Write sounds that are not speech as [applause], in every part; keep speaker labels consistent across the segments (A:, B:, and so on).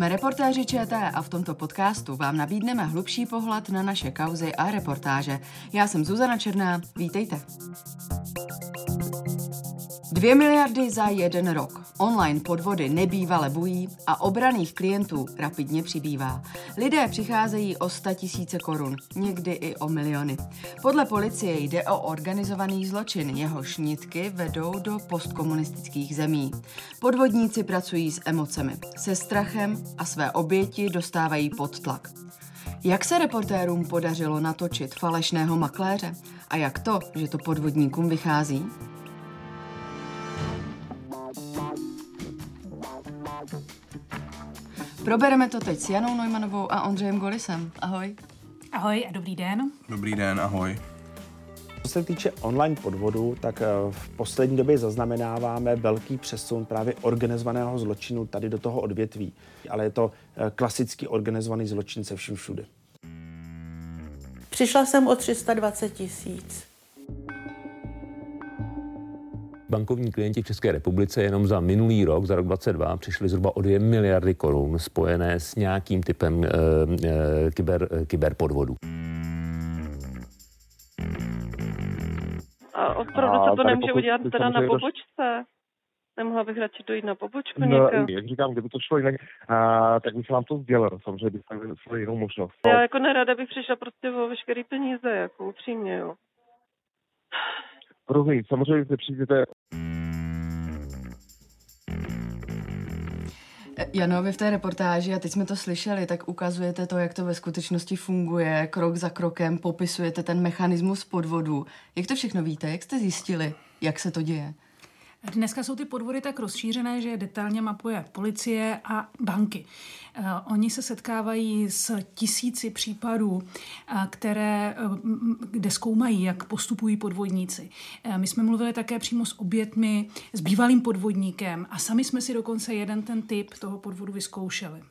A: Jsme reportéři ČT a v tomto podcastu vám nabídneme hlubší pohled na naše kauzy a reportáže. Já jsem Zuzana Černá, vítejte. Dvě miliardy za jeden rok. Online podvody nebývale bují a obraných klientů rapidně přibývá. Lidé přicházejí o 100 tisíce korun, někdy i o miliony. Podle policie jde o organizovaný zločin, jehož nitky vedou do postkomunistických zemí. Podvodníci pracují s emocemi, se strachem a své oběti dostávají pod tlak. Jak se reportérům podařilo natočit falešného makléře? A jak to, že to podvodníkům vychází? Probereme to teď s Janou Neumannovou a Ondřejem Golisem. Ahoj.
B: Ahoj a dobrý den.
C: Dobrý den, ahoj.
D: Co se týče online podvodu, tak eh, v poslední době zaznamenáváme velký přesun právě organizovaného zločinu tady do toho odvětví. Ale je to eh, klasický organizovaný zločin se vším všude.
E: Přišla jsem o 320 tisíc.
F: Bankovní klienti v České republice jenom za minulý rok, za rok 2022, přišli zhruba o 2 miliardy korun spojené s nějakým typem e, e, kyber, e, kyberpodvodu.
G: A opravdu se to nemůže udělat teda na pobočce? Nemohla bych radši dojít na pobočku no, někam?
H: Jak říkám, kdyby to šlo jinak, a, tak bych vám to sdělil. Samozřejmě bych šlo jinou možnost.
G: Já jako nerada bych přišla prostě o veškerý peníze, jako upřímně, jo.
H: Rozumím, samozřejmě, že přijdete
A: Jano, vy v té reportáži, a teď jsme to slyšeli, tak ukazujete to, jak to ve skutečnosti funguje, krok za krokem, popisujete ten mechanismus podvodu. Jak to všechno víte? Jak jste zjistili, jak se to děje?
B: Dneska jsou ty podvody tak rozšířené, že detailně mapuje policie a banky. Eh, oni se setkávají s tisíci případů, eh, které, eh, kde zkoumají, jak postupují podvodníci. My jsme mluvili také přímo s obětmi, s bývalým podvodníkem a sami jsme si dokonce jeden ten typ toho podvodu vyzkoušeli.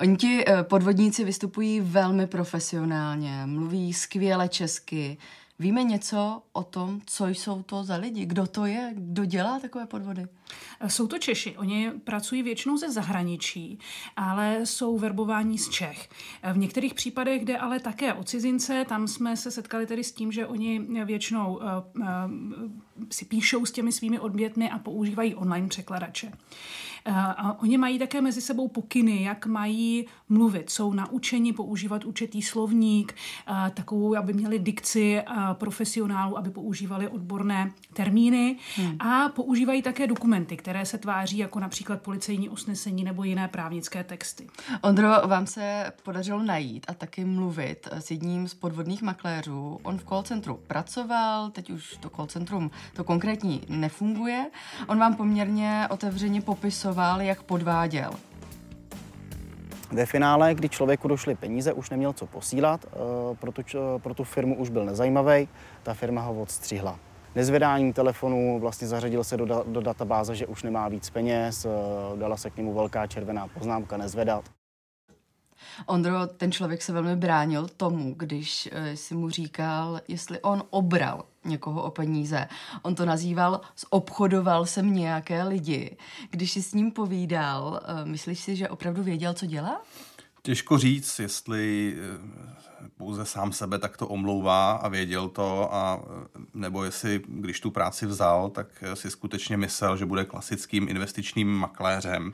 A: Oni ti podvodníci vystupují velmi profesionálně, mluví skvěle česky, Víme něco o tom, co jsou to za lidi? Kdo to je? Kdo dělá takové podvody?
B: Jsou to Češi. Oni pracují většinou ze zahraničí, ale jsou verbováni z Čech. V některých případech jde ale také o cizince. Tam jsme se setkali tedy s tím, že oni většinou uh, uh, si píšou s těmi svými odbětmi a používají online překladače. Eh, a oni mají také mezi sebou pokyny, jak mají mluvit. Jsou naučeni používat určitý slovník, eh, takovou, aby měli dikci eh, profesionálů, aby používali odborné termíny hmm. a používají také dokumenty, které se tváří jako například policejní usnesení nebo jiné právnické texty.
A: Ondro, vám se podařilo najít a taky mluvit s jedním z podvodných makléřů. On v call centru pracoval, teď už to call centrum to konkrétní nefunguje. On vám poměrně otevřeně popisoval, jak podváděl.
I: Ve finále, kdy člověku došly peníze, už neměl co posílat, eh, pro tu, pro tu firmu už byl nezajímavý, ta firma ho odstřihla. Nezvedáním telefonu vlastně zařadil se do, do databáze, že už nemá víc peněz, eh, dala se k němu velká červená poznámka nezvedat.
A: Ondro, ten člověk se velmi bránil tomu, když eh, si mu říkal, jestli on obral někoho o peníze. On to nazýval, obchodoval jsem nějaké lidi. Když jsi s ním povídal, eh, myslíš si, že opravdu věděl, co dělá?
C: Těžko říct, jestli eh, pouze sám sebe tak to omlouvá a věděl to, a, nebo jestli, když tu práci vzal, tak si skutečně myslel, že bude klasickým investičním makléřem.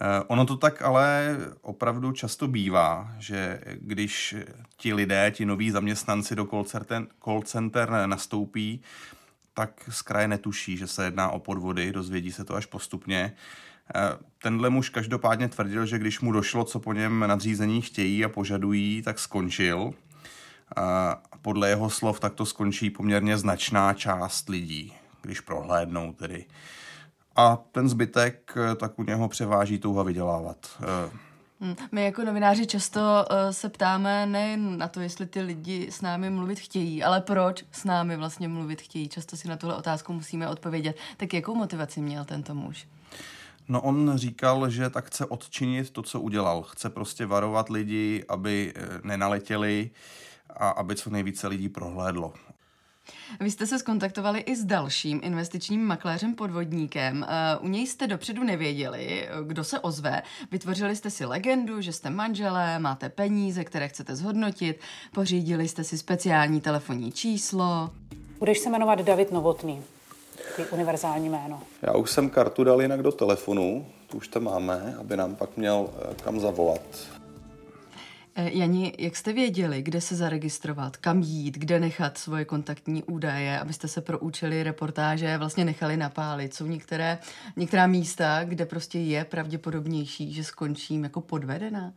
C: Eh, ono to tak ale opravdu často bývá, že když ti lidé, ti noví zaměstnanci do call center, call center nastoupí, tak z kraje netuší, že se jedná o podvody, dozvědí se to až postupně. Eh, tenhle muž každopádně tvrdil, že když mu došlo, co po něm nadřízení chtějí a požadují, tak skončil. A podle jeho slov tak to skončí poměrně značná část lidí, když prohlédnou tedy a ten zbytek eh, tak u něho převáží touha vydělávat. Eh,
A: hmm. My jako novináři často se ptáme nejen na to, jestli ty lidi s námi mluvit chtějí, ale proč s námi vlastně mluvit chtějí. Často si na tuhle otázku musíme odpovědět. Tak jakou motivaci měl tento muž?
C: No on říkal, že tak chce odčinit to, co udělal. Chce prostě varovat lidi, aby nenaletěli a aby co nejvíce lidí prohlédlo.
A: Vy jste se skontaktovali i s dalším investičním makléřem podvodníkem. Eh, u něj jste dopředu nevěděli, kdo se ozve. Vytvořili jste si legendu, že jste manželé, máte peníze, které chcete zhodnotit, pořídili jste si speciální telefonní číslo.
J: Budeš se jmenovat David Novotný. Ty univerzální jméno.
C: Já už jsem kartu dal jinak do telefonu, tu už to máme, aby nám pak měl eh, kam zavolat.
A: Eh, Jani, jak jste věděli, kde se zaregistrovat, kam jít, kde nechat svoje kontaktní údaje, abyste se pro účely reportáže vlastně nechali napálit? Jsou některé, některá místa, kde prostě je pravděpodobnější, že skončím jako podvedená?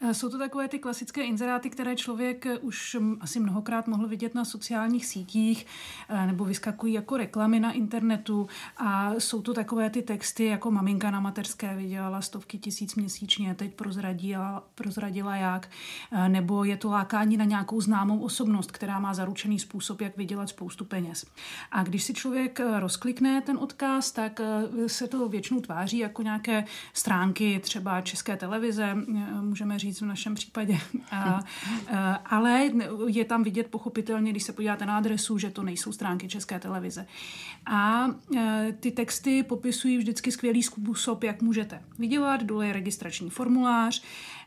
B: Eh, jsou to takové ty klasické inzeráty, které člověk eh, už asi mnohokrát mohl vidět na sociálních sítích eh, nebo vyskakují jako reklamy na internetu a jsou to takové ty texty jako maminka na mateřské vydělala stovky tisíc měsíčně, teď prozradila, prozradila jak, nebo je to lákání na nějakou známou osobnost, která má zaručený způsob, jak vydělat spoustu peněz. A když si člověk rozklikne ten odkaz, tak se to většinou tváří jako nějaké stránky třeba České televize, můžeme můžeme říct v našem případě. [laughs] A, a, ale je tam vidět pochopitelně, když se podíváte na adresu, že to nejsou stránky České televize. A e, ty texty popisují vždycky skvělý způsob, jak můžete vydělat. Dole je registrační formulář,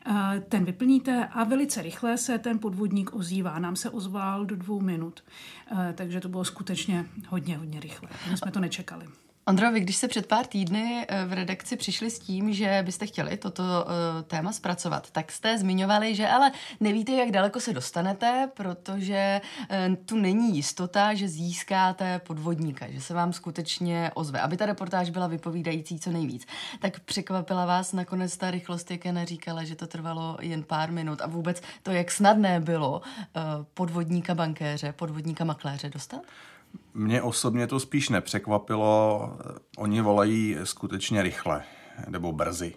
B: e, ten vyplníte a velice rychle se ten podvodník ozývá. Nám se ozval do dvou minut, e, takže to bylo skutečně hodně, hodně rychle. My jsme to nečekali.
A: Ondro, vy když se před pár týdny eh, v redakci přišli s tím, že byste chtěli toto uh, téma zpracovat, tak jste zmiňovali, že ale nevíte, jak daleko se dostanete, protože uh, tu není jistota, že získáte podvodníka, že se vám skutečně ozve, aby ta reportáž byla vypovídající co nejvíc. Tak překvapila vás nakonec ta rychlost, jak Jana říkala, že to trvalo jen pár minut a vůbec to, jak snadné bylo podvodníka bankéře, podvodníka makléře dostat?
C: Mě osobně to spíš nepřekvapilo. Oni volají skutečně rychle nebo brzy.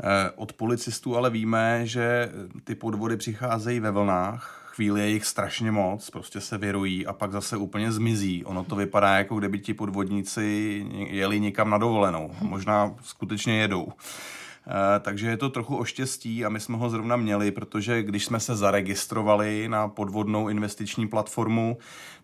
C: Eh, od policistů ale víme, že ty podvody přicházejí ve vlnách, chvíli je jich strašně moc, prostě se vyrují a pak zase úplně zmizí. Ono to vypadá, jako kdyby ti podvodníci jeli někam na dovolenou. Možná skutečně jedou. Eh, takže je to trochu o štěstí a my jsme ho zrovna měli, protože když jsme se zaregistrovali na podvodnou investiční platformu,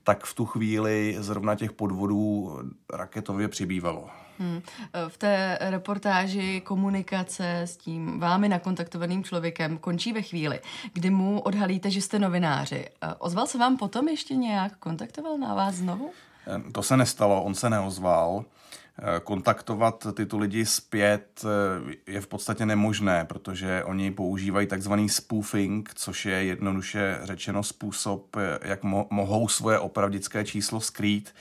C: tak v tu chvíli zrovna těch podvodů raketově přibývalo. Hmm.
A: V té reportáži komunikace s tím vámi nakontaktovaným člověkem končí ve chvíli, kdy mu odhalíte, že jste novináři. Eh, ozval se vám potom ještě nějak? Kontaktoval na vás znovu?
C: Eh, to se nestalo, on se neozval. Eh, kontaktovat tyto lidi zpět je v podstatě nemožné, protože oni používají takzvaný spoofing, což je jednoduše řečeno způsob, jak mo- mohou svoje opravdické číslo skrýt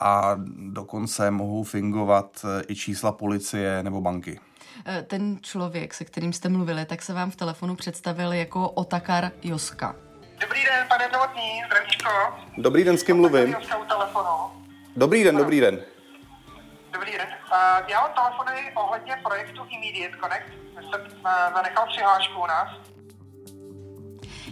C: a dokonce mohou fingovat eh, i čísla policie nebo banky.
A: Eh, ten člověk, se kterým jste mluvili, tak se vám v telefonu představil jako Otakar Joska.
K: Dobrý den, pane Novotný, zdravíčko.
C: Dobrý den, s kým mluvím?
K: Joska u telefonu.
C: Dobrý den, dobrý den.
K: Dobrý den. Uh, já mám telefony ohledně projektu Immediate Connect. Jste uh, zanechal přihlášku u nás.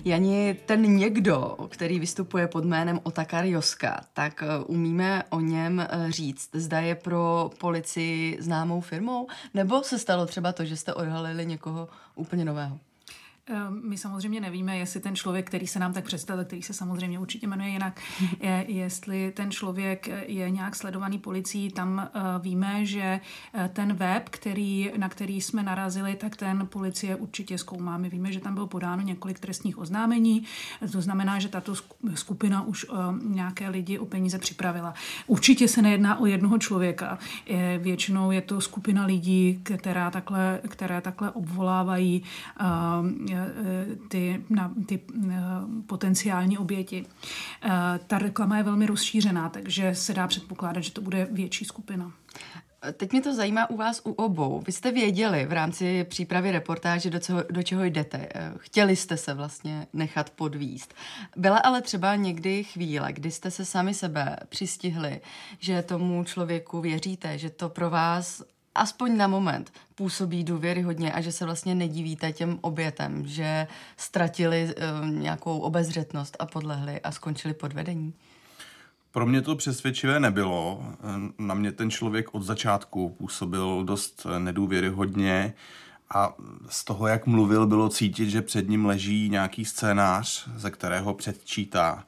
A: Jani, ten někdo, který vystupuje pod jménem Otakar Joska, tak eh, umíme o něm eh, říct, zda je pro policii známou firmou, nebo se stalo třeba to, že jste odhalili někoho úplně nového?
B: Ehm, my samozřejmě nevíme, jestli ten člověk, který se nám tak představil, který se samozřejmě určitě jmenuje jinak, je, jestli ten člověk je nějak sledovaný policií. Tam uh, víme, že eh, ten web, který, na který jsme narazili, tak ten policie určitě zkoumá. My víme, že tam bylo podáno několik trestních oznámení, to znamená, že tato skupina už uh, nějaké lidi o peníze připravila. Určitě se nejedná o jednoho člověka. Většinou je to skupina lidí, která takhle, které takhle obvolávají uh, Eh, ty, na, ty eh, potenciální oběti. Eh, ta reklama je velmi rozšířená, takže se dá předpokládat, že to bude větší skupina.
A: Teď mě to zajímá u vás u obou. Vy jste věděli v rámci přípravy reportáže, do, co, do čeho jdete. Chtěli jste se vlastně nechat podvíst. Byla ale třeba někdy chvíle, kdy jste se sami sebe přistihli, že tomu člověku věříte, že to pro vás aspoň na moment působí důvěryhodně a že se vlastně nedivíte těm obětem, že ztratili uh, nějakou obezřetnost a podlehli a skončili podvedení?
C: Pro mě to přesvědčivé nebylo. Na mě ten člověk od začátku působil dost nedůvěryhodně a z toho, jak mluvil, bylo cítit, že před ním leží nějaký scénář, ze kterého předčítá.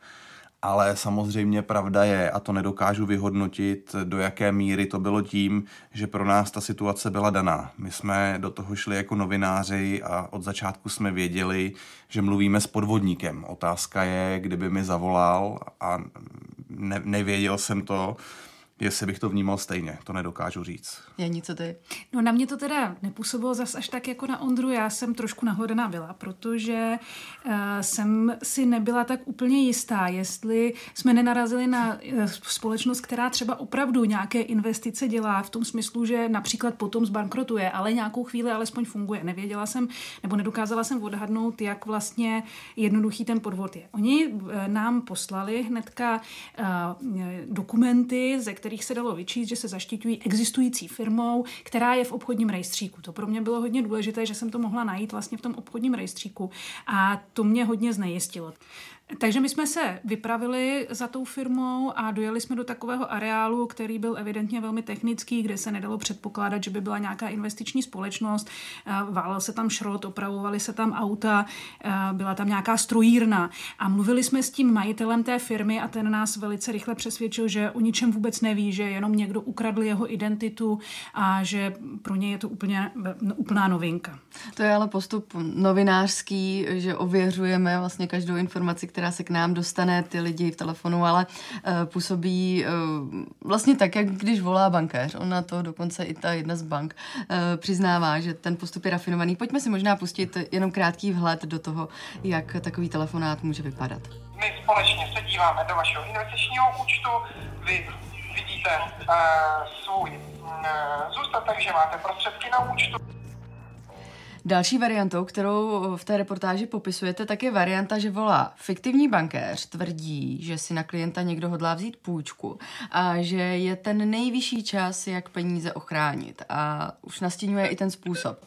C: Ale samozřejmě pravda je, a to nedokážu vyhodnotit, do jaké míry to bylo tím, že pro nás ta situace byla daná. My jsme do toho šli jako novináři a od začátku jsme věděli, že mluvíme s podvodníkem. Otázka je, kdyby mi zavolal a ne, nevěděl jsem to, jestli bych to vnímal stejně, to nedokážu říct.
A: Je co ty?
B: No na mě to teda nepůsobilo zas až tak jako na Ondru, já jsem trošku nahodená byla, protože uh, jsem si nebyla tak úplně jistá, jestli jsme nenarazili na uh, společnost, která třeba opravdu nějaké investice dělá v tom smyslu, že například potom zbankrotuje, ale nějakou chvíli alespoň funguje. Nevěděla jsem, nebo nedokázala jsem odhadnout, jak vlastně jednoduchý ten podvod je. Oni uh, nám poslali hnedka uh, dokumenty, ze kterých se dalo vyčíst, že se zaštiťují existující firmou, která je v obchodním rejstříku. To pro mě bylo hodně důležité, že jsem to mohla najít vlastně v tom obchodním rejstříku a to mě hodně znejistilo. Takže my jsme se vypravili za tou firmou a dojeli jsme do takového areálu, který byl evidentně velmi technický, kde se nedalo předpokládat, že by byla nějaká investiční společnost. Eh, válel se tam šrot, opravovaly se tam auta, eh, byla tam nějaká strojírna. A mluvili jsme s tím majitelem té firmy a ten nás velice rychle přesvědčil, že o ničem vůbec neví, že jenom někdo ukradl jeho identitu a že pro ně je to úplně, úplná novinka.
A: To je ale postup novinářský, že ověřujeme vlastně každou informaci, která se k nám dostane, ty lidi v telefonu, ale uh, působí uh, vlastně tak, jak když volá bankéř. Ona to dokonce i ta jedna z bank uh, přiznává, že ten postup je rafinovaný. Pojďme si možná pustit jenom krátký vhled do toho, jak takový telefonát může vypadat.
K: My společně se díváme do vašeho investičního účtu, vy vidíte uh, svůj uh, zůstatek, že máte prostředky na účtu.
A: Další variantou, kterou v té reportáži popisujete, tak je varianta, že volá fiktivní bankéř, tvrdí, že si na klienta někdo hodlá vzít půjčku a že je ten nejvyšší čas, jak peníze ochránit. A už nastínuje i ten způsob.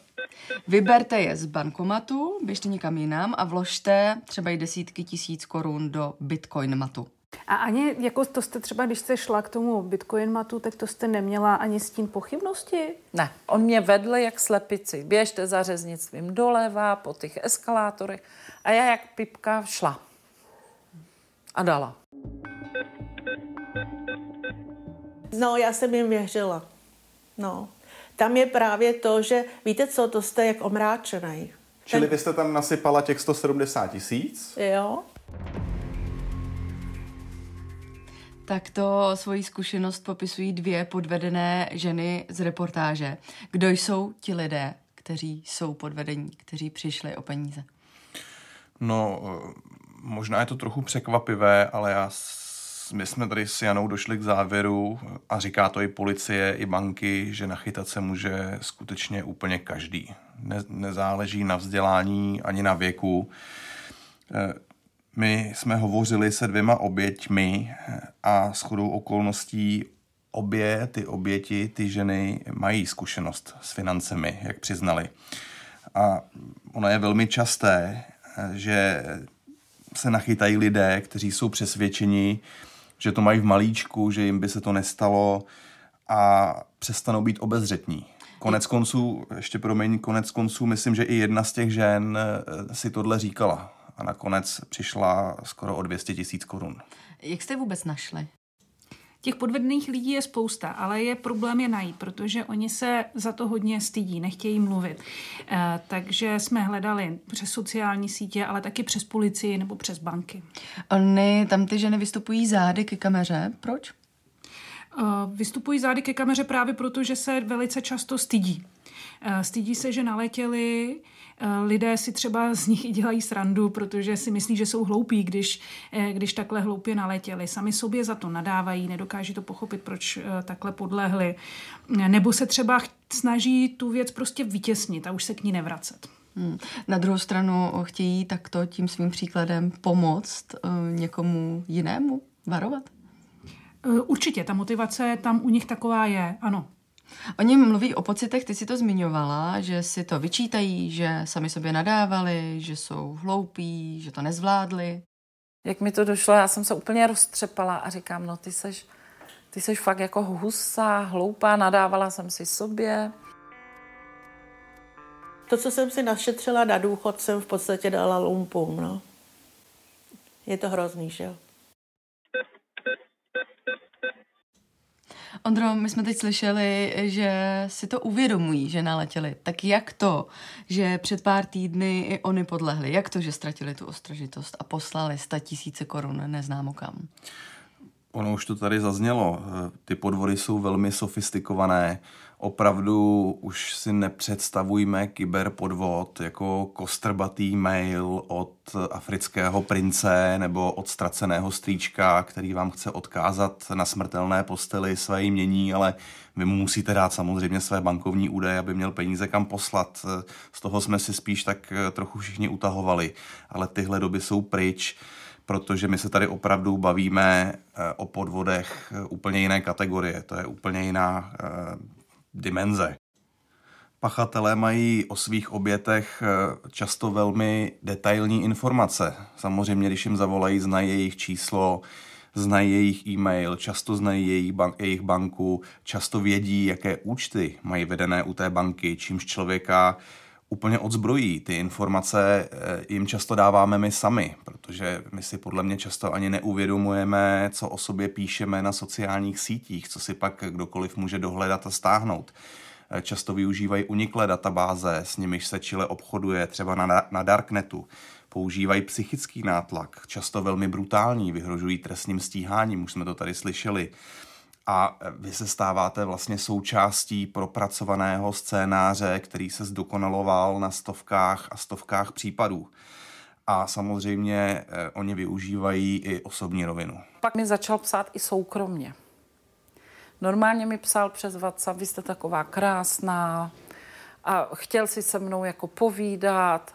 A: Vyberte je z bankomatu, běžte někam jinam a vložte třeba i desítky tisíc korun do bitcoin matu.
J: A ani jako to jste třeba, když jste šla k tomu Bitcoin matu, tak to jste neměla ani s tím pochybnosti?
L: Ne, on mě vedl jak slepici. Běžte za řeznictvím doleva, po těch eskalátorech. A já jak pipka šla. A dala.
E: No, já jsem jim věřila. No. Tam je právě to, že víte co, to jste jak omráčený.
C: Čili vy jste tam nasypala těch 170 tisíc?
E: Jo.
A: Takto svoji zkušenost popisují dvě podvedené ženy z reportáže. Kdo jsou ti lidé, kteří jsou podvedení, kteří přišli o peníze?
C: No, možná je to trochu překvapivé, ale já, my jsme tady s Janou došli k závěru, a říká to i policie, i banky, že nachytat se může skutečně úplně každý. Ne, nezáleží na vzdělání ani na věku. My jsme hovořili se dvěma oběťmi a s chodou okolností obě ty oběti, ty ženy mají zkušenost s financemi, jak přiznali. A ono je velmi časté, že se nachytají lidé, kteří jsou přesvědčeni, že to mají v malíčku, že jim by se to nestalo a přestanou být obezřetní. Konec konců, ještě promiň, konec konců, myslím, že i jedna z těch žen si tohle říkala a nakonec přišla skoro o 200 tisíc korun.
A: Jak jste vůbec našli?
B: Těch podvedných lidí je spousta, ale je problém je najít, protože oni se za to hodně stydí, nechtějí mluvit. E, takže jsme hledali přes sociální sítě, ale taky přes policii nebo přes banky.
A: Oni tam ty ženy vystupují zády ke kameře. Proč?
B: E, vystupují zády ke kameře právě proto, že se velice často stydí. E, stydí se, že naletěli, Eh, lidé si třeba z nich i dělají srandu, protože si myslí, že jsou hloupí, když, eh, když takhle hloupě naletěli. Sami sobě za to nadávají, nedokáží to pochopit, proč eh, takhle podlehli. Nebo se třeba snaží tu věc prostě vytěsnit a už se k ní nevracet.
A: Hmm. Na druhou stranu chtějí takto tím svým příkladem pomoct někomu jinému, varovat?
B: Určitě, ta motivace tam u nich taková je, ano.
A: Oni mluví o pocitech, ty si to zmiňovala, že si to vyčítají, že sami sobě nadávali, že jsou hloupí, že to nezvládli.
L: Jak mi to došlo, já jsem se úplně roztřepala a říkám, no ty seš, ty seš fakt jako husa, hloupá, nadávala jsem si sobě.
E: To, co jsem si našetřila na důchod, jsem v podstatě dala lumpům, no. Je to hrozný, že jo?
A: Ondro, my jsme teď slyšeli, že si to uvědomují, že naletěli. Tak jak to, že před pár týdny i oni podlehli? Jak to, že ztratili tu ostražitost a poslali sta tisíce korun neznámo kam?
C: Ono už to tady zaznělo. Ty podvody jsou velmi sofistikované. Opravdu už si nepředstavujme kyberpodvod jako kostrbatý mail od afrického prince nebo od ztraceného strýčka, který vám chce odkázat na smrtelné posteli své jmění, ale vy mu musíte dát samozřejmě své bankovní údaje, aby měl peníze kam poslat. Z toho jsme si spíš tak trochu všichni utahovali, ale tyhle doby jsou pryč protože my se tady opravdu bavíme eh, o podvodech eh, úplně jiné kategorie. To je úplně jiná eh, dimenze. Pachatelé mají o svých obětech často velmi detailní informace. Samozřejmě, když jim zavolají, znají jejich číslo, znají jejich e-mail, často znají jejich, bank, jejich banku, často vědí, jaké účty mají vedené u té banky, čímž člověka úplně odzbrojí. Ty informace eh, jim často dáváme my sami, protože my si podle mě často ani neuvědomujeme, co o sobě píšeme na sociálních sítích, co si pak kdokoliv může dohledat a stáhnout. Eh, často využívají uniklé databáze, s nimiž se Chile obchoduje třeba na, na Darknetu. Používají psychický nátlak, často velmi brutální, vyhrožují trestním stíháním, už jsme to tady slyšeli a vy se stáváte vlastně součástí propracovaného scénáře, který se zdokonaloval na stovkách a stovkách případů. A samozřejmě eh, oni využívají i osobní rovinu.
L: Pak mi začal psát i soukromně. Normálně mi psal přes WhatsApp, vy jste taková krásná a chtěl si se mnou jako povídat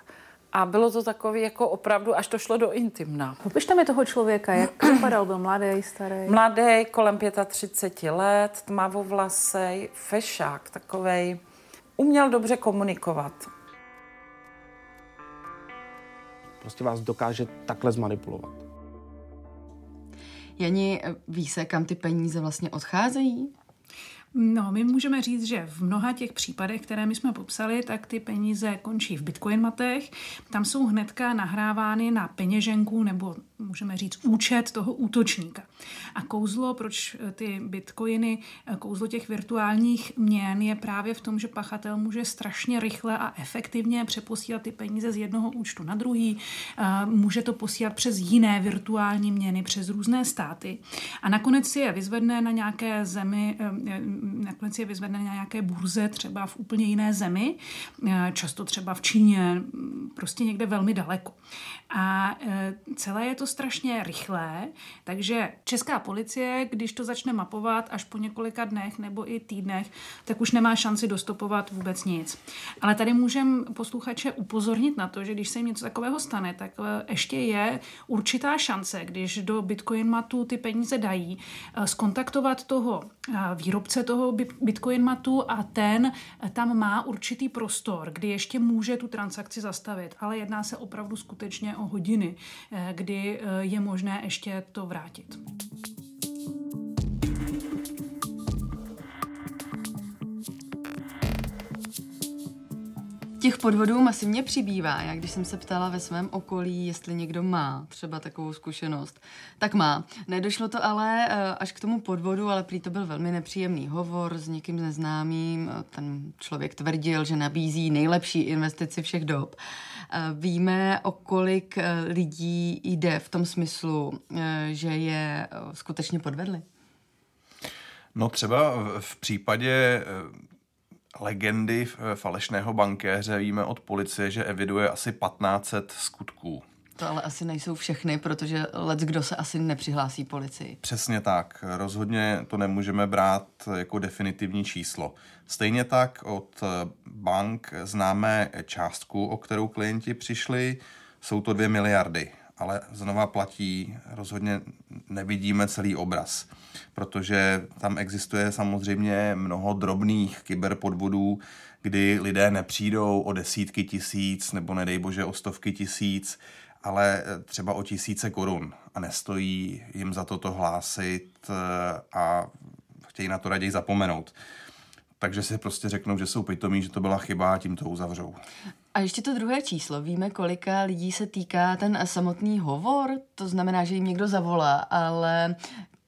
L: a bylo to takové jako opravdu, až to šlo do intimna.
J: Popište mi toho člověka, jak [clears throat] vypadal, byl mladý, starý?
L: Mladý, kolem 35 let, tmavovlasej, fešák, takovej. Uměl dobře komunikovat.
D: Prostě vás dokáže takhle zmanipulovat.
A: Jani, ví se, kam ty peníze vlastně odcházejí?
B: No, my můžeme říct, že v mnoha těch případech, které my jsme popsali, tak ty peníze končí v bitcoin matech. Tam jsou hnedka nahrávány na peněženku nebo můžeme říct, účet toho útočníka. A kouzlo, proč eh, ty bitcoiny, eh, kouzlo těch virtuálních měn je právě v tom, že pachatel může strašně rychle a efektivně přeposílat ty peníze z jednoho účtu na druhý, eh, může to posílat přes jiné virtuální měny, přes různé státy a nakonec si je vyzvedne na nějaké zemi, nakonec je vyzvedne na nějaké burze, třeba v úplně jiné zemi, často třeba v Číně, prostě někde velmi daleko. A celé je to to strašně rychlé, takže česká policie, když to začne mapovat až po několika dnech nebo i týdnech, tak už nemá šanci dostopovat vůbec nic. Ale tady můžeme posluchače upozornit na to, že když se jim něco takového stane, tak eh, ještě je určitá šance, když do Bitcoin matu ty peníze dají, eh, skontaktovat toho výrobce toho Bitcoin matu a ten tam má určitý prostor, kdy ještě může tu transakci zastavit. Ale jedná se opravdu skutečně o hodiny, kdy Eh, je možné ještě to vrátit.
A: Těch podvodů masivně přibývá. Já když jsem se ptala ve svém okolí, jestli někdo má třeba takovou zkušenost, tak má. Nedošlo to ale eh, až k tomu podvodu, ale prý to byl velmi nepříjemný hovor s někým neznámým. Ten člověk tvrdil, že nabízí nejlepší investici všech dob. Eh, víme, o kolik eh, lidí jde v tom smyslu, že je skutečně podvedli?
C: No třeba v případě legendy falešného bankéře víme od policie, že eviduje asi 1500 skutků.
A: To ale asi nejsou všechny, protože let kdo se asi nepřihlásí policii.
C: Přesně tak. Rozhodně to nemůžeme brát jako definitivní číslo. Stejně tak od bank známe částku, o kterou klienti přišli. Jsou to dvě miliardy ale znova platí, rozhodně nevidíme celý obraz, protože tam existuje samozřejmě mnoho drobných kyberpodvodů, kdy lidé nepřijdou o desítky tisíc nebo nedej bože o stovky tisíc, ale třeba o tisíce korun a nestojí jim za toto hlásit eh, a chtějí na to raději zapomenout. Takže si prostě řeknou, že jsou pitomí, že to byla chyba a tím to uzavřou.
A: A ještě to druhé číslo. Víme, kolika lidí se týká ten samotný hovor? To znamená, že jim někdo zavolá, ale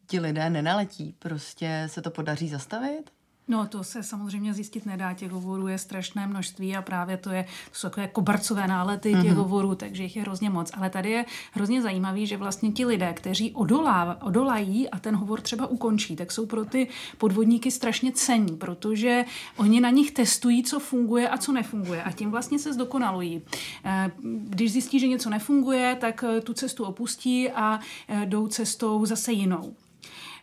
A: ti lidé nenaletí? Prostě se to podaří zastavit?
B: No to se samozřejmě zjistit nedá, těch hovorů je strašné množství a právě to, je, to jsou takové kobercové nálety těch mm-hmm. hovorů, takže jich je hrozně moc. Ale tady je hrozně zajímavý, že vlastně ti lidé, kteří odolá, odolají a ten hovor třeba ukončí, tak jsou pro ty podvodníky strašně cení, protože oni na nich testují, co funguje a co nefunguje a tím vlastně se zdokonalují. Eh, když zjistí, že něco nefunguje, tak eh, tu cestu opustí a eh, jdou cestou zase jinou.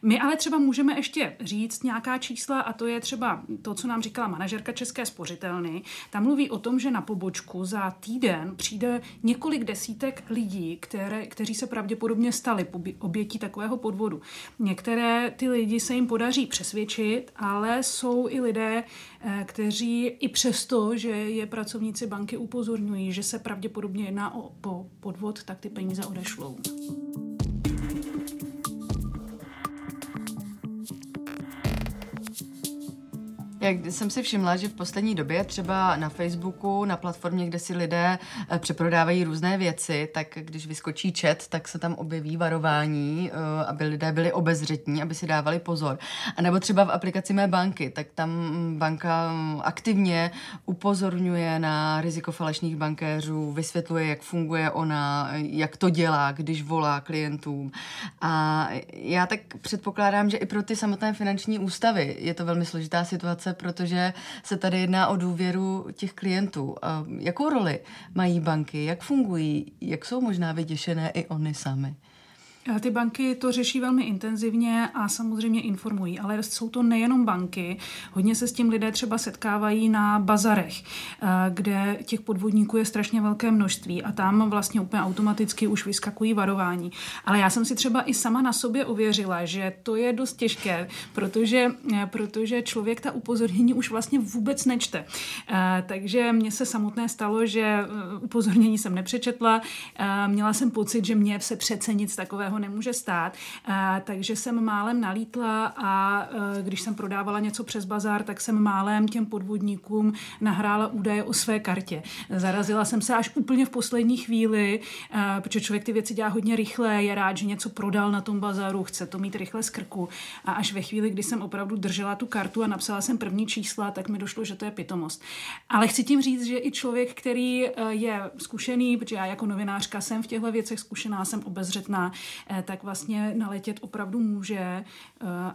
B: My ale třeba můžeme ještě říct nějaká čísla a to je třeba to, co nám říkala manažerka České spořitelny. Tam mluví o tom, že na pobočku za týden přijde několik desítek lidí, které, kteří se pravděpodobně stali obětí takového podvodu. Některé ty lidi se jim podaří přesvědčit, ale jsou i lidé, eh, kteří i přesto, že je pracovníci banky upozorňují, že se pravděpodobně jedná o podvod, tak ty peníze odešlou.
A: Jak jsem si všimla, že v poslední době třeba na Facebooku, na platformě, kde si lidé eh, přeprodávají různé věci, tak když vyskočí chat, tak se tam objeví varování, eh, aby lidé byli obezřetní, aby si dávali pozor. A nebo třeba v aplikaci mé banky, tak tam banka aktivně upozorňuje na riziko falešných bankéřů, vysvětluje, jak funguje ona, jak to dělá, když volá klientům. A já tak předpokládám, že i pro ty samotné finanční ústavy je to velmi složitá situace, protože se tady jedná o důvěru těch klientů. Jakou roli mají banky, jak fungují, jak jsou možná vyděšené i oni sami?
B: Ty banky to řeší velmi intenzivně a samozřejmě informují, ale jsou to nejenom banky. Hodně se s tím lidé třeba setkávají na bazarech, eh, kde těch podvodníků je strašně velké množství a tam vlastně úplně automaticky už vyskakují varování. Ale já jsem si třeba i sama na sobě ověřila, že to je dost těžké, protože, eh, protože člověk ta upozornění už vlastně vůbec nečte. Eh, takže mně se samotné stalo, že upozornění jsem nepřečetla, měla jsem pocit, že mě se přece nic takového jiného nemůže stát. Takže jsem málem nalítla a e, když jsem prodávala něco přes bazár, tak jsem málem těm podvodníkům nahrála údaje o své kartě. Zarazila jsem se až úplně v poslední chvíli, e, protože člověk ty věci dělá hodně rychle, je rád, že něco prodal na tom bazaru, chce to mít rychle z krku. A až ve chvíli, kdy jsem opravdu držela tu kartu a napsala jsem první čísla, tak mi došlo, že to je pitomost. Ale chci tím říct, že i člověk, který je zkušený, protože já jako novinářka jsem v těchto věcech zkušená, jsem obezřetná, Eh, tak vlastně naletět opravdu může eh,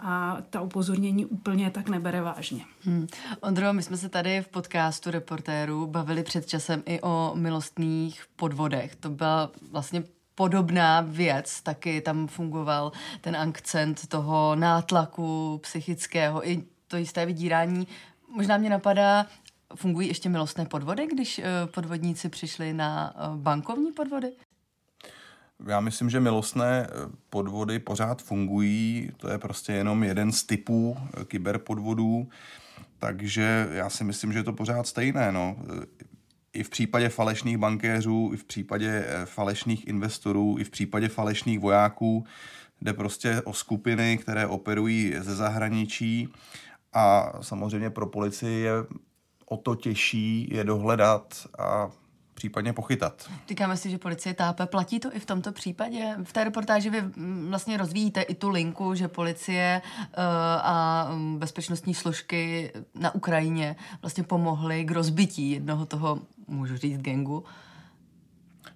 B: a ta upozornění úplně tak nebere vážně. Hmm.
A: Ondro, my jsme se tady v podcastu reportéru bavili před časem i o milostných podvodech. To byla vlastně podobná věc, taky tam fungoval ten akcent toho nátlaku psychického, i to jisté vydírání. Možná mě napadá, fungují ještě milostné podvody, když eh, podvodníci přišli na bankovní podvody?
C: Já myslím, že milostné eh, podvody pořád fungují, to je prostě jenom jeden z typů eh, kyberpodvodů, takže já si myslím, že je to pořád stejné. No. Eh, I v případě falešných bankéřů, i v případě falešných investorů, i v případě falešných vojáků jde prostě o skupiny, které operují ze zahraničí a samozřejmě pro policii je o to těžší je dohledat a případně pochytat.
A: Říkáme si, že policie tápe. Platí to i v tomto případě? V té reportáži vy mm, vlastně rozvíjíte i tu linku, že policie uh, a mm, bezpečnostní složky na Ukrajině vlastně pomohly k rozbití jednoho toho, můžu říct, gengu.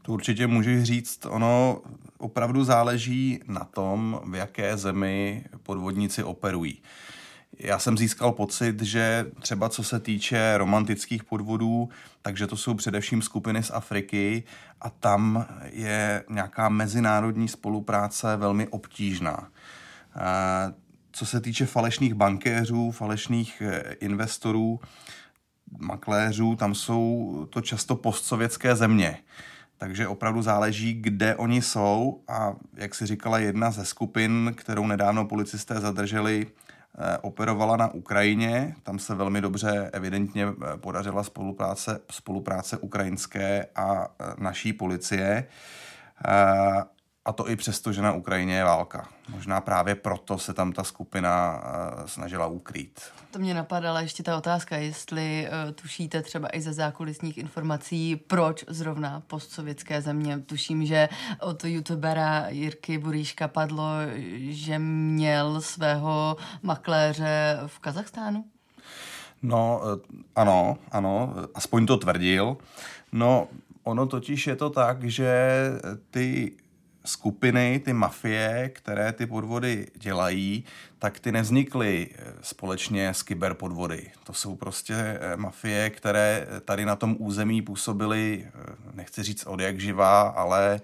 C: To určitě můžu říct. Ono opravdu záleží na tom, v jaké zemi podvodníci operují. Já jsem získal pocit, že třeba co se týče romantických podvodů, takže to jsou především skupiny z Afriky a tam je nějaká mezinárodní spolupráce velmi obtížná. Co se týče falešných bankéřů, falešných e, investorů, makléřů, tam jsou to často postsovětské země. Takže opravdu záleží, kde oni jsou a jak si říkala jedna ze skupin, kterou nedávno policisté zadrželi, Eh, operovala na Ukrajině, tam se velmi dobře evidentně eh, podařila spolupráce, spolupráce ukrajinské a eh, naší policie. A to i přesto, že na Ukrajině je válka. Možná právě proto se tam ta skupina uh, snažila ukrýt.
A: To mě napadala ještě ta otázka, jestli uh, tušíte třeba i ze zákulisních informací, proč zrovna postsovětské země. Tuším, že od youtubera Jirky Buríška padlo, že měl svého makléře v Kazachstánu.
C: No, ano, ano, aspoň to tvrdil. No, ono totiž je to tak, že ty skupiny, ty mafie, které ty podvody dělají, tak ty nevznikly eh, společně s kyberpodvody. To jsou prostě eh, mafie, které tady na tom území působily, eh, nechci říct od jak živá, ale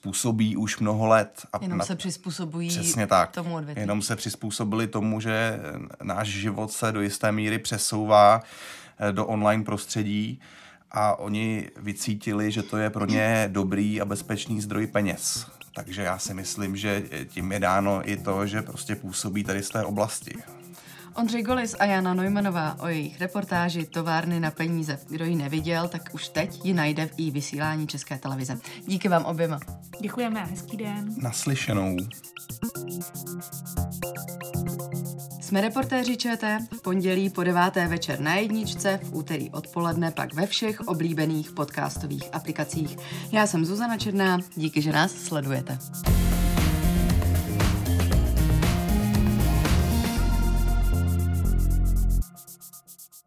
C: působí už mnoho let.
A: A Jenom na... se přizpůsobují
C: Přesně tak.
A: tomu odvětví.
C: Jenom se přizpůsobili tomu, že náš život se do jisté míry přesouvá do online prostředí a oni vycítili, že to je pro ně dobrý a bezpečný zdroj peněz. Takže já si myslím, že tím je dáno i to, že prostě působí tady z té oblasti.
A: Ondřej Golis a Jana Neumannová o jejich reportáži Továrny na peníze. Kdo ji neviděl, tak už teď ji najde v i vysílání České televize. Díky vám oběma.
B: Děkujeme, hezký den.
C: Naslyšenou.
A: Jsme reportéři ČT v pondělí po deváté večer na jedničce, v úterý odpoledne pak ve všech oblíbených podcastových aplikacích. Já jsem Zuzana Černá, díky, že nás sledujete.